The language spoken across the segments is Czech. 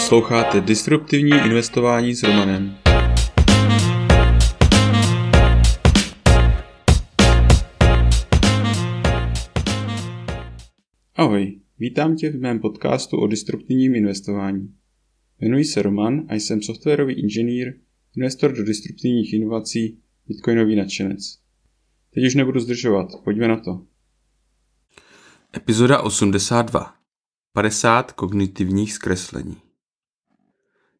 Posloucháte Disruptivní investování s Romanem. Ahoj, vítám tě v mém podcastu o disruptivním investování. Jmenuji se Roman a jsem softwarový inženýr, investor do disruptivních inovací, bitcoinový nadšenec. Teď už nebudu zdržovat, pojďme na to. Epizoda 82. 50 kognitivních zkreslení.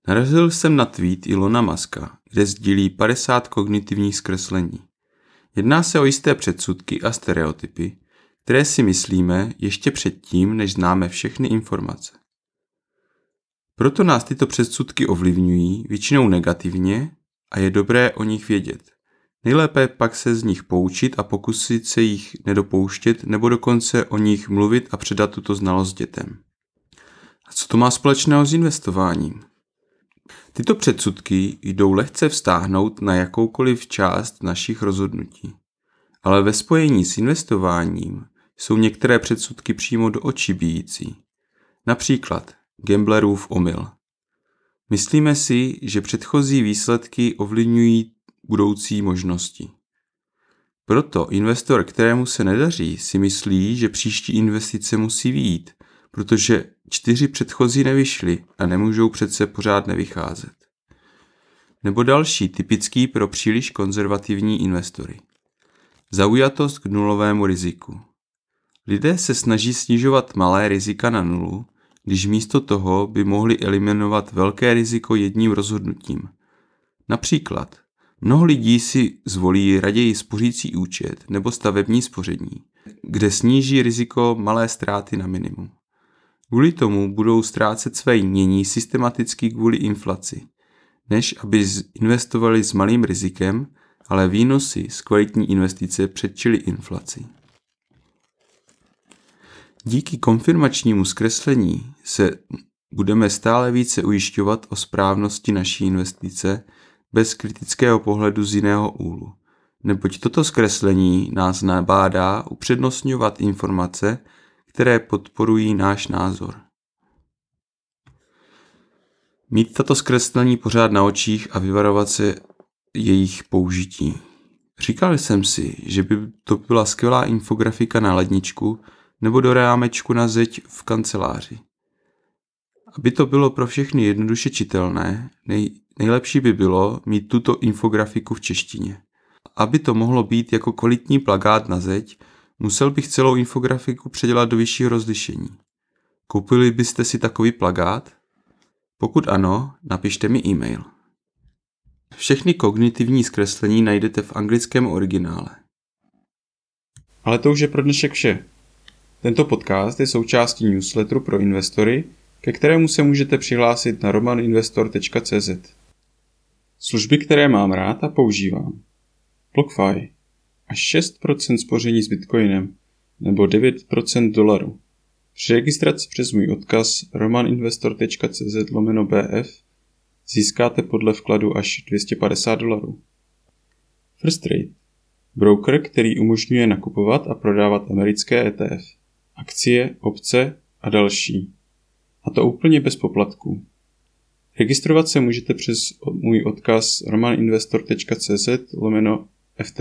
Narazil jsem na tweet Ilona Maska, kde sdílí 50 kognitivních zkreslení. Jedná se o jisté předsudky a stereotypy, které si myslíme ještě předtím, než známe všechny informace. Proto nás tyto předsudky ovlivňují, většinou negativně, a je dobré o nich vědět. Nejlépe pak se z nich poučit a pokusit se jich nedopouštět nebo dokonce o nich mluvit a předat tuto znalost dětem. A co to má společného s investováním? Tyto předsudky jdou lehce vztáhnout na jakoukoliv část našich rozhodnutí. Ale ve spojení s investováním jsou některé předsudky přímo do očí bíjící. Například gamblerův omyl. Myslíme si, že předchozí výsledky ovlivňují budoucí možnosti. Proto investor, kterému se nedaří, si myslí, že příští investice musí výjít, protože čtyři předchozí nevyšly a nemůžou přece pořád nevycházet. Nebo další, typický pro příliš konzervativní investory. Zaujatost k nulovému riziku. Lidé se snaží snižovat malé rizika na nulu, když místo toho by mohli eliminovat velké riziko jedním rozhodnutím. Například, mnoho lidí si zvolí raději spořící účet nebo stavební spoření, kde sníží riziko malé ztráty na minimum. Kvůli tomu budou ztrácet své jmění systematicky kvůli inflaci, než aby investovali s malým rizikem, ale výnosy z kvalitní investice předčili inflaci. Díky konfirmačnímu zkreslení se budeme stále více ujišťovat o správnosti naší investice bez kritického pohledu z jiného úhlu. Neboť toto zkreslení nás nabádá upřednostňovat informace, které podporují náš názor. Mít tato zkreslení pořád na očích a vyvarovat se jejich použití. Říkal jsem si, že by to byla skvělá infografika na ledničku nebo do rámečku na zeď v kanceláři. Aby to bylo pro všechny jednoduše čitelné, nej, nejlepší by bylo mít tuto infografiku v češtině. Aby to mohlo být jako kvalitní plagát na zeď, musel bych celou infografiku předělat do vyššího rozlišení. Koupili byste si takový plagát? Pokud ano, napište mi e-mail. Všechny kognitivní zkreslení najdete v anglickém originále. Ale to už je pro dnešek vše. Tento podcast je součástí newsletteru pro investory, ke kterému se můžete přihlásit na romaninvestor.cz. Služby, které mám rád a používám. BlockFi až 6% spoření s Bitcoinem nebo 9% dolaru. Při registraci přes můj odkaz romaninvestor.cz lomeno BF získáte podle vkladu až 250 dolarů. First Trade. Broker, který umožňuje nakupovat a prodávat americké ETF, akcie, opce a další. A to úplně bez poplatků. Registrovat se můžete přes můj odkaz romaninvestor.cz lomeno FT.